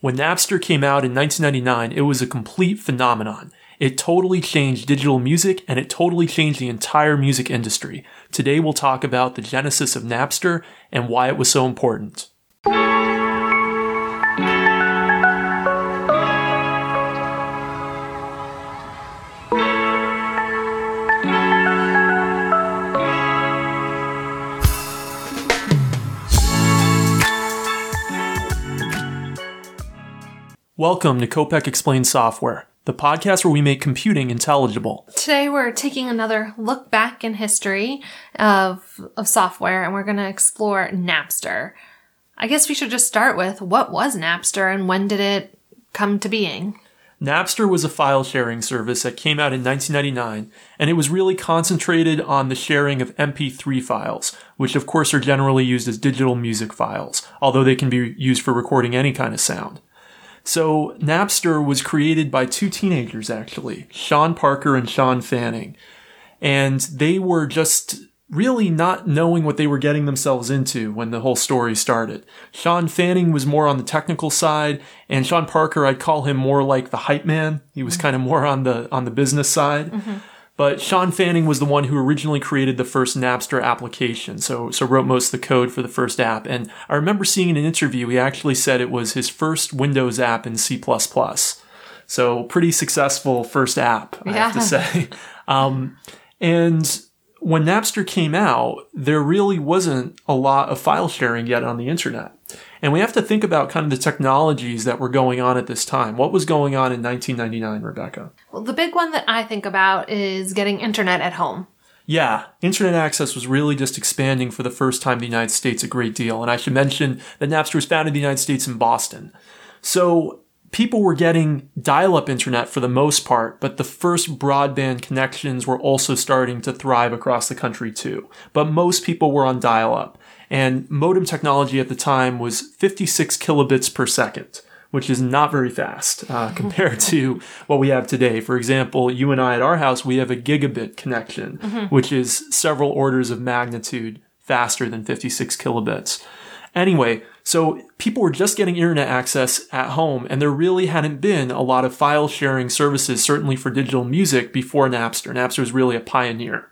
When Napster came out in 1999, it was a complete phenomenon. It totally changed digital music and it totally changed the entire music industry. Today we'll talk about the genesis of Napster and why it was so important. Welcome to Kopec Explains Software, the podcast where we make computing intelligible. Today we're taking another look back in history of, of software and we're going to explore Napster. I guess we should just start with what was Napster and when did it come to being? Napster was a file sharing service that came out in 1999, and it was really concentrated on the sharing of MP3 files, which of course are generally used as digital music files, although they can be used for recording any kind of sound. So Napster was created by two teenagers, actually, Sean Parker and Shawn Fanning. And they were just really not knowing what they were getting themselves into when the whole story started. Shawn Fanning was more on the technical side, and Sean Parker, I'd call him more like the hype man. He was kind of more on the on the business side. Mm-hmm. But Shawn Fanning was the one who originally created the first Napster application, so so wrote most of the code for the first app. And I remember seeing in an interview he actually said it was his first Windows app in C++. So pretty successful first app, I yeah. have to say. Um, and when Napster came out, there really wasn't a lot of file sharing yet on the internet. And we have to think about kind of the technologies that were going on at this time. What was going on in 1999, Rebecca? Well, the big one that I think about is getting internet at home. Yeah, internet access was really just expanding for the first time in the United States a great deal. And I should mention that Napster was founded in the United States in Boston. So people were getting dial up internet for the most part, but the first broadband connections were also starting to thrive across the country too. But most people were on dial up. And modem technology at the time was 56 kilobits per second, which is not very fast uh, compared to what we have today. For example, you and I at our house, we have a gigabit connection, mm-hmm. which is several orders of magnitude faster than 56 kilobits. Anyway, so people were just getting internet access at home, and there really hadn't been a lot of file sharing services, certainly for digital music, before Napster. Napster was really a pioneer.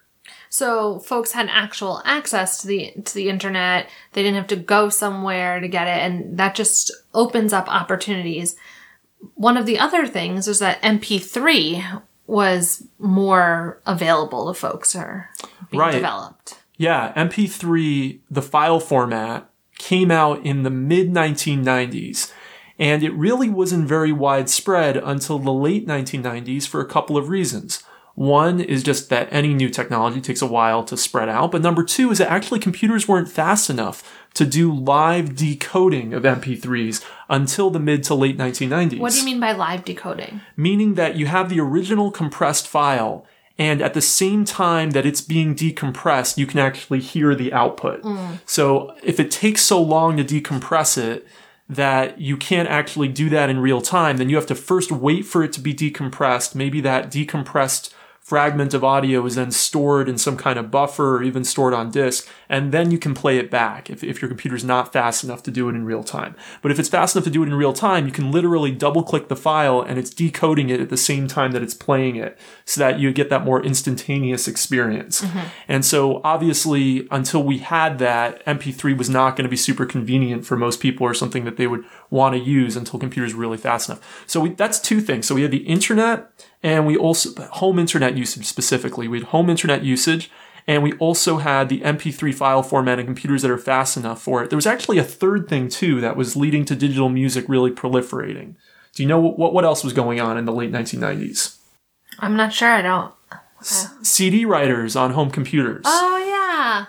So folks had actual access to the to the internet. They didn't have to go somewhere to get it, and that just opens up opportunities. One of the other things is that MP3 was more available to folks or being right. developed. Yeah, MP3, the file format, came out in the mid 1990s. And it really wasn't very widespread until the late 1990s for a couple of reasons. One is just that any new technology takes a while to spread out. But number two is that actually computers weren't fast enough to do live decoding of MP3s until the mid to late 1990s. What do you mean by live decoding? Meaning that you have the original compressed file and at the same time that it's being decompressed, you can actually hear the output. Mm. So if it takes so long to decompress it, that you can't actually do that in real time, then you have to first wait for it to be decompressed. Maybe that decompressed fragment of audio is then stored in some kind of buffer or even stored on disk, and then you can play it back if, if your computer's not fast enough to do it in real time. But if it's fast enough to do it in real time, you can literally double click the file and it's decoding it at the same time that it's playing it so that you get that more instantaneous experience. Mm-hmm. And so obviously, until we had that, MP3 was not going to be super convenient for most people or something that they would want to use until computers were really fast enough. So we, that's two things. So we had the internet and we also, home internet usage specifically, we had home internet usage and we also had the MP3 file format and computers that are fast enough for it. There was actually a third thing too that was leading to digital music really proliferating. Do you know what, what else was going on in the late 1990s? I'm not sure. I don't. C- CD writers on home computers. Oh, yeah.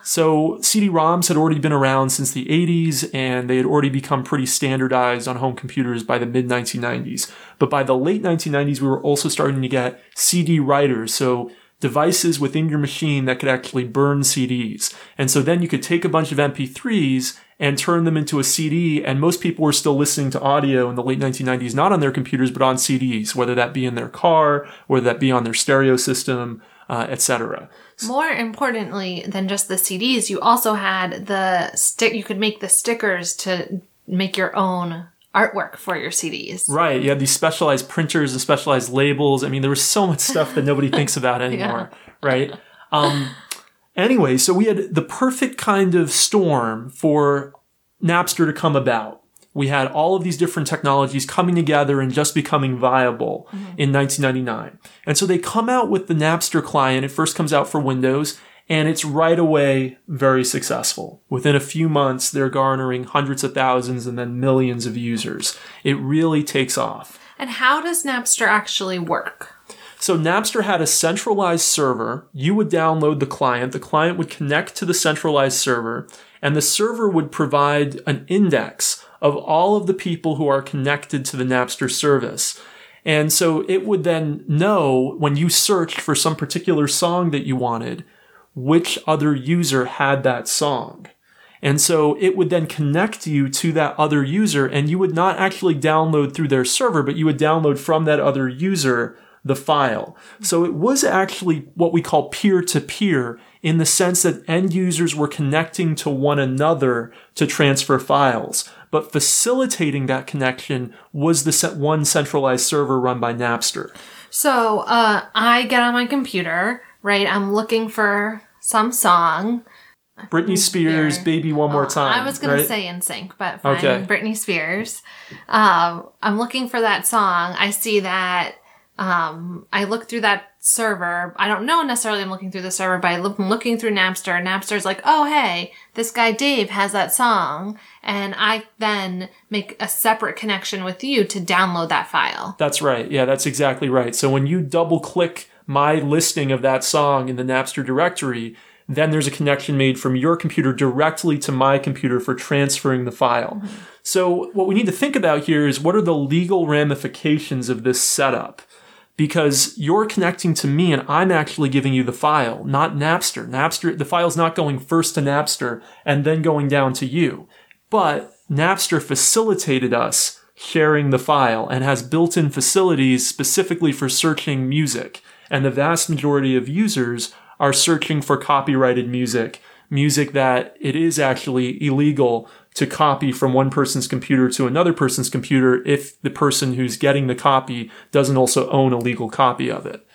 So CD-ROMs had already been around since the 80s and they had already become pretty standardized on home computers by the mid 1990s. But by the late 1990s, we were also starting to get CD writers. So devices within your machine that could actually burn CDs. And so then you could take a bunch of MP3s and turn them into a CD. And most people were still listening to audio in the late 1990s, not on their computers, but on CDs, whether that be in their car, whether that be on their stereo system, uh, etc. More importantly than just the CDs, you also had the stick. You could make the stickers to make your own artwork for your CDs. Right. You had these specialized printers and specialized labels. I mean, there was so much stuff that nobody thinks about anymore. Right. Um, anyway, so we had the perfect kind of storm for Napster to come about. We had all of these different technologies coming together and just becoming viable mm-hmm. in 1999. And so they come out with the Napster client. It first comes out for Windows and it's right away very successful. Within a few months, they're garnering hundreds of thousands and then millions of users. It really takes off. And how does Napster actually work? So Napster had a centralized server. You would download the client. The client would connect to the centralized server and the server would provide an index of all of the people who are connected to the Napster service. And so it would then know when you searched for some particular song that you wanted, which other user had that song. And so it would then connect you to that other user and you would not actually download through their server, but you would download from that other user the file. So it was actually what we call peer to peer in the sense that end users were connecting to one another to transfer files. But facilitating that connection was the one centralized server run by Napster. So uh, I get on my computer, right? I'm looking for some song. Britney Spears, "Baby One More Time." I was gonna right? say Sync," but fine. Okay. Britney Spears. Um, I'm looking for that song. I see that. Um, I look through that server. I don't know necessarily I'm looking through the server, but I look, I'm looking through Napster. Napster's like, oh hey, this guy Dave has that song, and I then make a separate connection with you to download that file. That's right. Yeah, that's exactly right. So when you double click my listing of that song in the Napster directory, then there's a connection made from your computer directly to my computer for transferring the file. So what we need to think about here is what are the legal ramifications of this setup? Because you're connecting to me and I'm actually giving you the file, not Napster. Napster, the file's not going first to Napster and then going down to you. But Napster facilitated us sharing the file and has built-in facilities specifically for searching music. And the vast majority of users are searching for copyrighted music, music that it is actually illegal to copy from one person's computer to another person's computer if the person who's getting the copy doesn't also own a legal copy of it.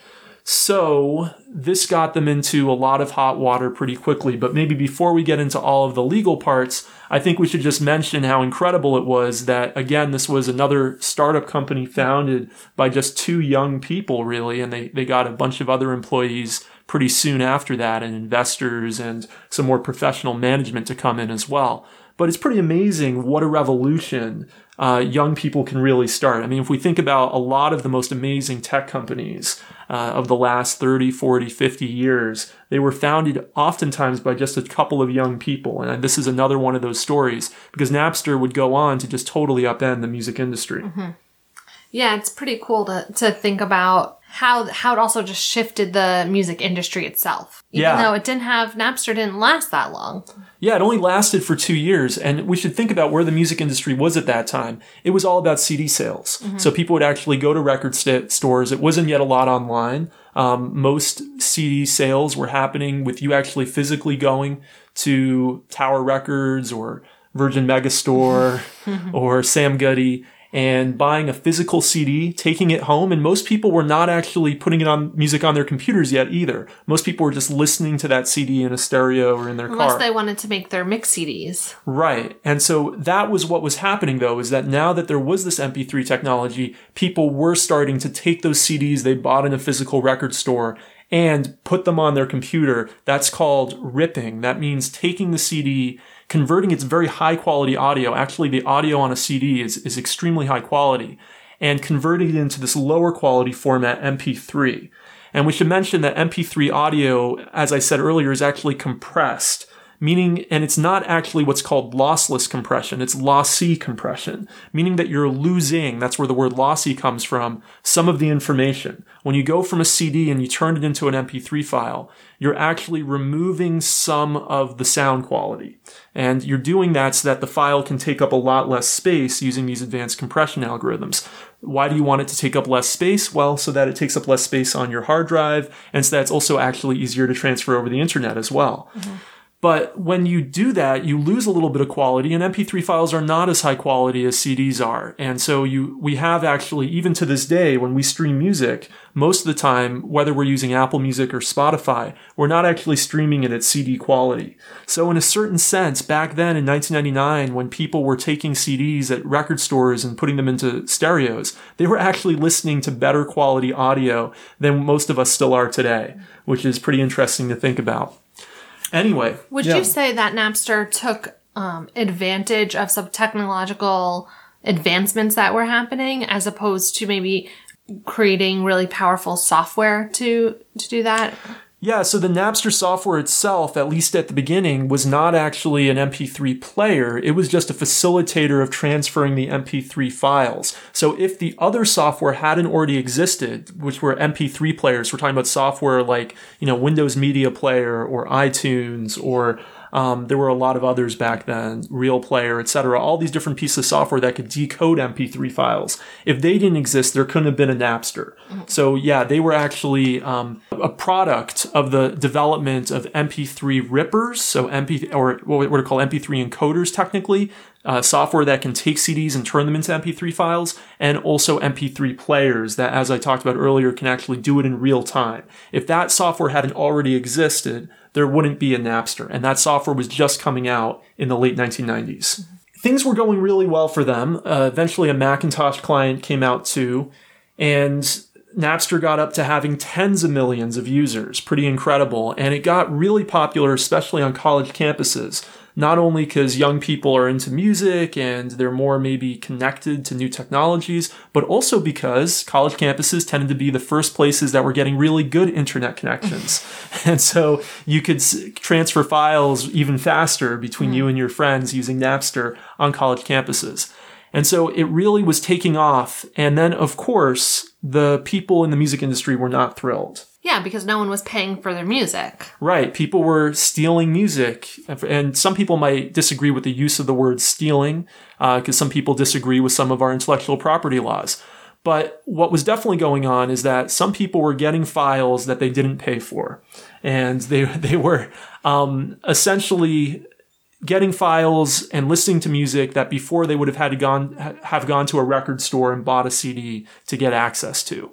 So this got them into a lot of hot water pretty quickly. But maybe before we get into all of the legal parts, I think we should just mention how incredible it was that, again, this was another startup company founded by just two young people, really. And they, they got a bunch of other employees pretty soon after that and investors and some more professional management to come in as well. But it's pretty amazing what a revolution uh, young people can really start. I mean, if we think about a lot of the most amazing tech companies uh, of the last 30, 40, 50 years, they were founded oftentimes by just a couple of young people. And this is another one of those stories because Napster would go on to just totally upend the music industry. Yeah, it's pretty cool to, to think about how how it also just shifted the music industry itself. Even Yeah. though it didn't have Napster didn't last that long. Yeah, it only lasted for two years, and we should think about where the music industry was at that time. It was all about CD sales. So people would actually go to record st- stores. It wasn't yet a lot online. Um, most CD sales were happening with you actually physically going to Tower Records or Virgin Megastore or Sam Goody and buying a physical CD, taking it home. And most people were not actually putting it on music on their computers yet either. Most people were just listening to that CD in a stereo or in their Unless car. they wanted to make their mix CDs. Right. And so that was what was happening though, is that now that there was this MP3 technology, people were starting to take those CDs they bought in a physical record store and put them on their computer. That's called ripping. That means taking the CD, converting its very high quality audio. Actually, the audio on a CD is, is extremely high quality and converting it into this lower quality format MP3. And we should mention that MP3 audio, as I said earlier, is actually compressed meaning, and it's not actually what's called lossless compression, it's lossy compression, meaning that you're losing, that's where the word lossy comes from, some of the information. When you go from a CD and you turn it into an MP3 file, you're actually removing some of the sound quality. And you're doing that so that the file can take up a lot less space using these advanced compression algorithms. Why do you want it to take up less space? Well, so that it takes up less space on your hard drive, and so that it's also actually easier to transfer over the internet as well. Mm-hmm. But when you do that, you lose a little bit of quality and MP3 files are not as high quality as CDs are. And so you, we have actually, even to this day, when we stream music, most of the time, whether we're using Apple Music or Spotify, we're not actually streaming it at CD quality. So in a certain sense, back then in 1999, when people were taking CDs at record stores and putting them into stereos, they were actually listening to better quality audio than most of us still are today, which is pretty interesting to think about. Anyway, Would yeah. you say that Napster took um, advantage of some technological advancements that were happening as opposed to maybe creating really powerful software to to do that? Yeah, so the Napster software itself, at least at the beginning, was not actually an MP3 player. It was just a facilitator of transferring the MP3 files. So if the other software hadn't already existed, which were MP3 players, we're talking about software like, you know, Windows Media Player or iTunes or um, there were a lot of others back then, Real Player, etc. All these different pieces of software that could decode MP3 files. If they didn't exist, there couldn't have been a Napster. So yeah, they were actually um, a product of the development of MP3 rippers, so MP or what we're called MP3 encoders technically. Uh, software that can take CDs and turn them into MP3 files, and also MP3 players that, as I talked about earlier, can actually do it in real time. If that software hadn't already existed, there wouldn't be a Napster. And that software was just coming out in the late 1990s. Things were going really well for them. Uh, eventually, a Macintosh client came out too, and Napster got up to having tens of millions of users. Pretty incredible. And it got really popular, especially on college campuses not only because young people are into music and they're more maybe connected to new technologies, but also because college campuses tended to be the first places that were getting really good internet connections. and so you could s- transfer files even faster between you hmm. and your friends using Napster on college campuses. And so it really was taking off. And then, of course, the people in the music industry were not thrilled. Yeah, because no one was paying for their music. Right. People were stealing music. And some people might disagree with the use of the word stealing, because uh, some people disagree with some of our intellectual property laws. But what was definitely going on is that some people were getting files that they didn't pay for. And they, they were um, essentially getting files and listening to music that before they would have had to gone, have gone to a record store and bought a CD to get access to.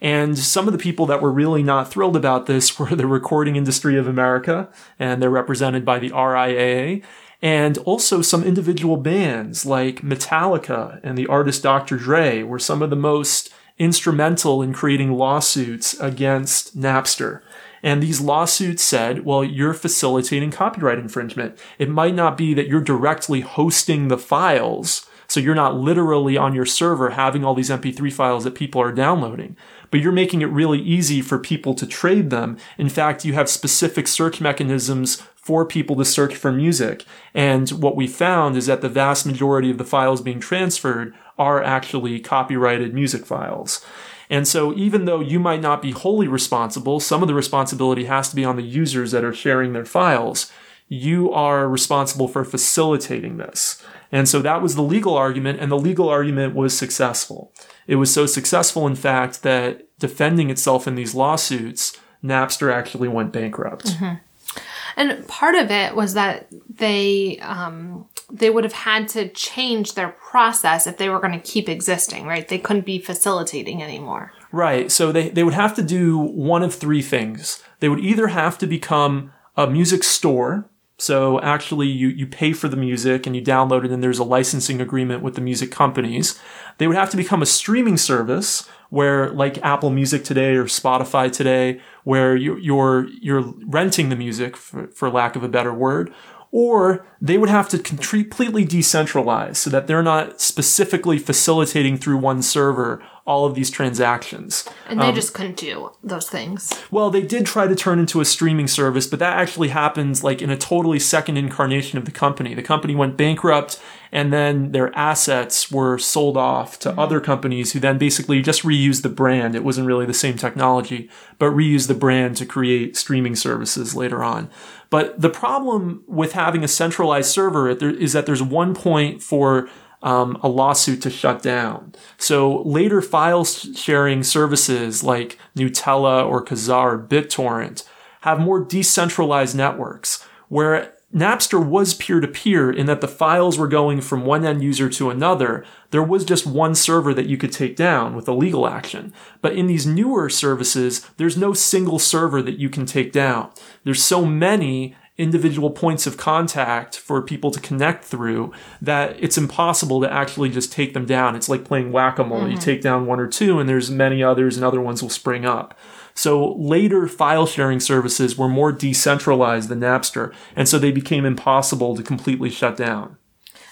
And some of the people that were really not thrilled about this were the Recording Industry of America, and they're represented by the RIAA, and also some individual bands like Metallica and the artist Dr. Dre were some of the most instrumental in creating lawsuits against Napster. And these lawsuits said, well, you're facilitating copyright infringement. It might not be that you're directly hosting the files, so you're not literally on your server having all these MP3 files that people are downloading, but you're making it really easy for people to trade them. In fact, you have specific search mechanisms for people to search for music. And what we found is that the vast majority of the files being transferred are actually copyrighted music files. And so even though you might not be wholly responsible, some of the responsibility has to be on the users that are sharing their files. You are responsible for facilitating this. And so that was the legal argument, and the legal argument was successful. It was so successful, in fact, that defending itself in these lawsuits, Napster actually went bankrupt. Mm-hmm. And part of it was that they um, they would have had to change their process if they were going to keep existing, right? They couldn't be facilitating anymore. Right. So they, they would have to do one of three things. They would either have to become a music store. So actually you, you pay for the music and you download it and there's a licensing agreement with the music companies. They would have to become a streaming service where like Apple Music today or Spotify today, where you, you're, you're renting the music for, for lack of a better word, or they would have to completely decentralize so that they're not specifically facilitating through one server all of these transactions. And they um, just couldn't do those things. Well, they did try to turn into a streaming service, but that actually happens like in a totally second incarnation of the company. The company went bankrupt and then their assets were sold off to mm-hmm. other companies who then basically just reused the brand. It wasn't really the same technology, but reused the brand to create streaming services later on. But the problem with having a centralized server is that there's one point for um, a lawsuit to shut down. So later file sharing services like Gnutella or Kazaa or BitTorrent have more decentralized networks where Napster was peer to peer in that the files were going from one end user to another. There was just one server that you could take down with a legal action. But in these newer services, there's no single server that you can take down. There's so many individual points of contact for people to connect through that it's impossible to actually just take them down. It's like playing whack-a-mole. Mm-hmm. You take down one or two and there's many others and other ones will spring up. So later file sharing services were more decentralized than Napster, and so they became impossible to completely shut down.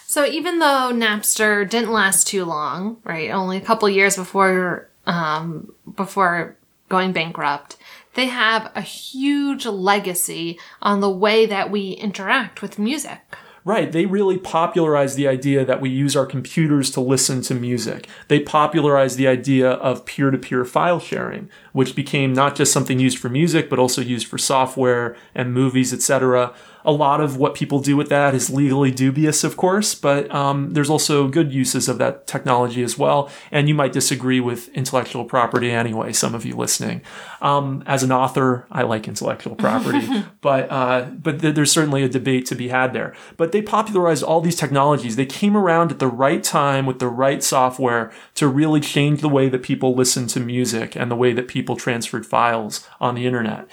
So even though Napster didn't last too long, right, only a couple years before um, before going bankrupt, they have a huge legacy on the way that we interact with music. Right. They really popularized the idea that we use our computers to listen to music. They popularized the idea of peer to peer file sharing, which became not just something used for music, but also used for software and movies, etc a lot of what people do with that is legally dubious, of course, but um, there's also good uses of that technology as well. And you might disagree with intellectual property anyway, some of you listening. Um, as an author, I like intellectual property, but uh, but th- there's certainly a debate to be had there. But they popularized all these technologies. They came around at the right time with the right software to really change the way that people listen to music and the way that people transferred files on the internet.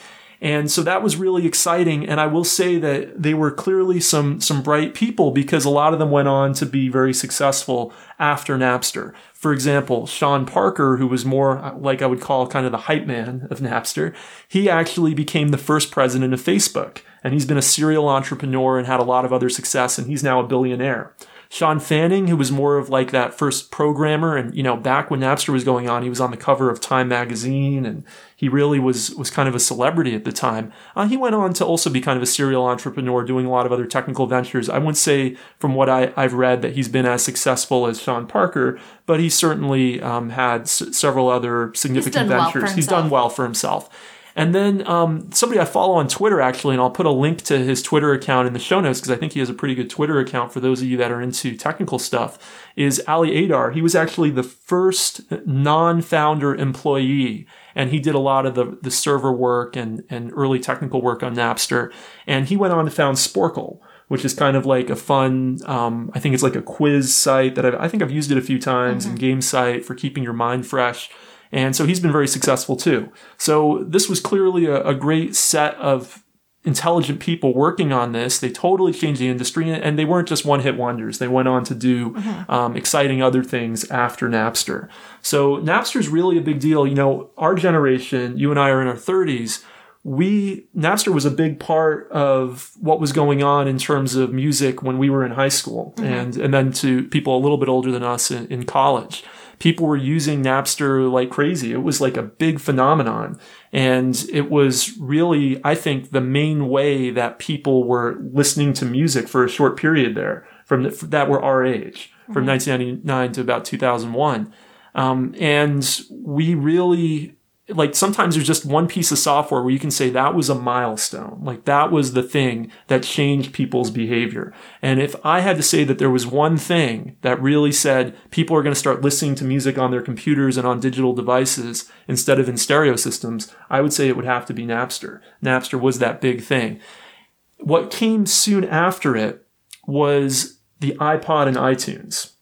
And so that was really exciting. And I will say that they were clearly some, some bright people because a lot of them went on to be very successful after Napster. For example, Sean Parker, who was more uh, like I would call kind of the hype man of Napster, he actually became the first president of Facebook. And he's been a serial entrepreneur and had a lot of other success, and he's now a billionaire. Shawn Fanning, who was more of like that first programmer, and you know, back when Napster was going on, he was on the cover of Time magazine, and he really was was kind of a celebrity at the time. Uh, he went on to also be kind of a serial entrepreneur, doing a lot of other technical ventures. I wouldn't say, from what I, have read, that he's been as successful as Sean Parker, but he certainly um, had s- several other significant he's ventures. Well he's done well for himself. And then um, somebody I follow on Twitter, actually, and I'll put a link to his Twitter account in the show notes because I think he has a pretty good Twitter account for those of you that are into technical stuff, is Ali Aydar. He was actually the first non founder employee, and he did a lot of the, the server work and, and early technical work on Napster. And he went on to found Sporcle which is kind of like a fun, um, I think it's like a quiz site that I've, i think I've used it a few times mm-hmm. and game site for keeping your mind fresh. And so he's been very successful too. So this was clearly a, a great set of intelligent people working on this. They totally changed the industry, and they weren't just one hit wonders. They went on to do mm-hmm. um, exciting other things after Napster. So Napster is really a big deal. You know, our generation, you and I are in our 30s. We Napster was a big part of what was going on in terms of music when we were in high school, mm-hmm. and and then to people a little bit older than us in, in college people were using Napster like crazy. It was like a big phenomenon. And it was really, I think, the main way that people were listening to music for a short period there from the, that were our age, from mm-hmm. 1999 to about 2001. Um, and we really like sometimes there's just one piece of software where you can say that was a milestone. Like that was the thing that changed people's behavior. And if I had to say that there was one thing that really said people are going to start listening to music on their computers and on digital devices instead of in stereo systems, I would say it would have to be Napster. Napster was that big thing. What came soon after it was the iPod and iTunes.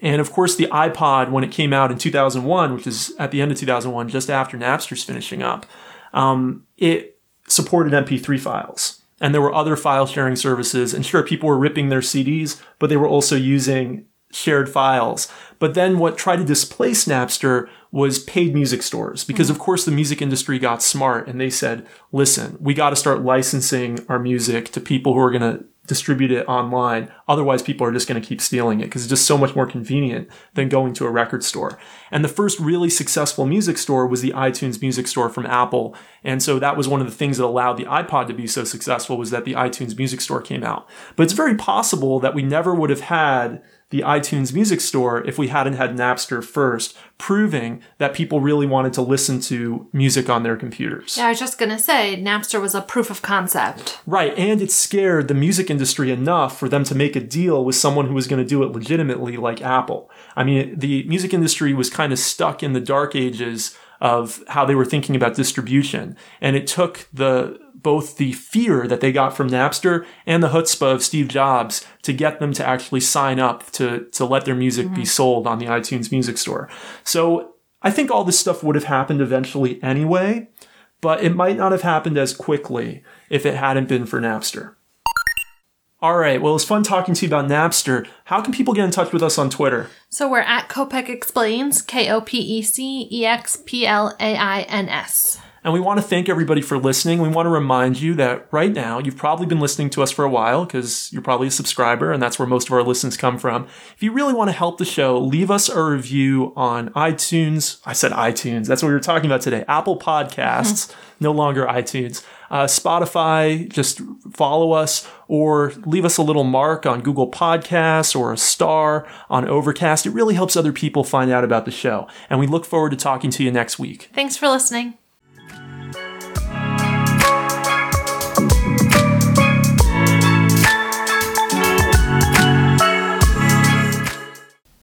And of course, the iPod, when it came out in 2001, which is at the end of 2001, just after Napster's finishing up, um, it supported MP3 files. And there were other file sharing services. And sure, people were ripping their CDs, but they were also using shared files. But then what tried to displace Napster was paid music stores because mm-hmm. of course the music industry got smart and they said, listen, we got to start licensing our music to people who are going to distribute it online. Otherwise, people are just going to keep stealing it because it's just so much more convenient than going to a record store. And the first really successful music store was the iTunes Music Store from Apple. And so that was one of the things that allowed the iPod to be so successful was that the iTunes Music Store came out. But it's very possible that we never would have had the iTunes Music Store if we hadn't had Napster first, proving that people really wanted to listen to music on their computers. Yeah, I was just going to say Napster was a proof of concept. Right, and it scared the music industry enough for them to make a deal with someone who was going to do it legitimately like Apple. I mean, the music industry was kind of stuck in the dark ages of how they were thinking about distribution. And it took the both the fear that they got from Napster and the chutzpah of Steve Jobs to get them to actually sign up to, to let their music be mm-hmm. sold on the iTunes Music Store. So I think all this stuff would have happened eventually anyway, but it might not have happened as quickly if it hadn't been for Napster. All right, well, it's fun talking to you about Napster. How can people get in touch with us on Twitter? So we're at Kopec Explains, K O P E C E X P L A I N S. And we want to thank everybody for listening. We want to remind you that right now, you've probably been listening to us for a while because you're probably a subscriber and that's where most of our listens come from. If you really want to help the show, leave us a review on iTunes. I said iTunes. That's what we were talking about today. Apple Podcasts, no longer iTunes. Uh, Spotify, just follow us or leave us a little mark on Google Podcasts or a star on Overcast. It really helps other people find out about the show. And we look forward to talking to you next week. Thanks for listening.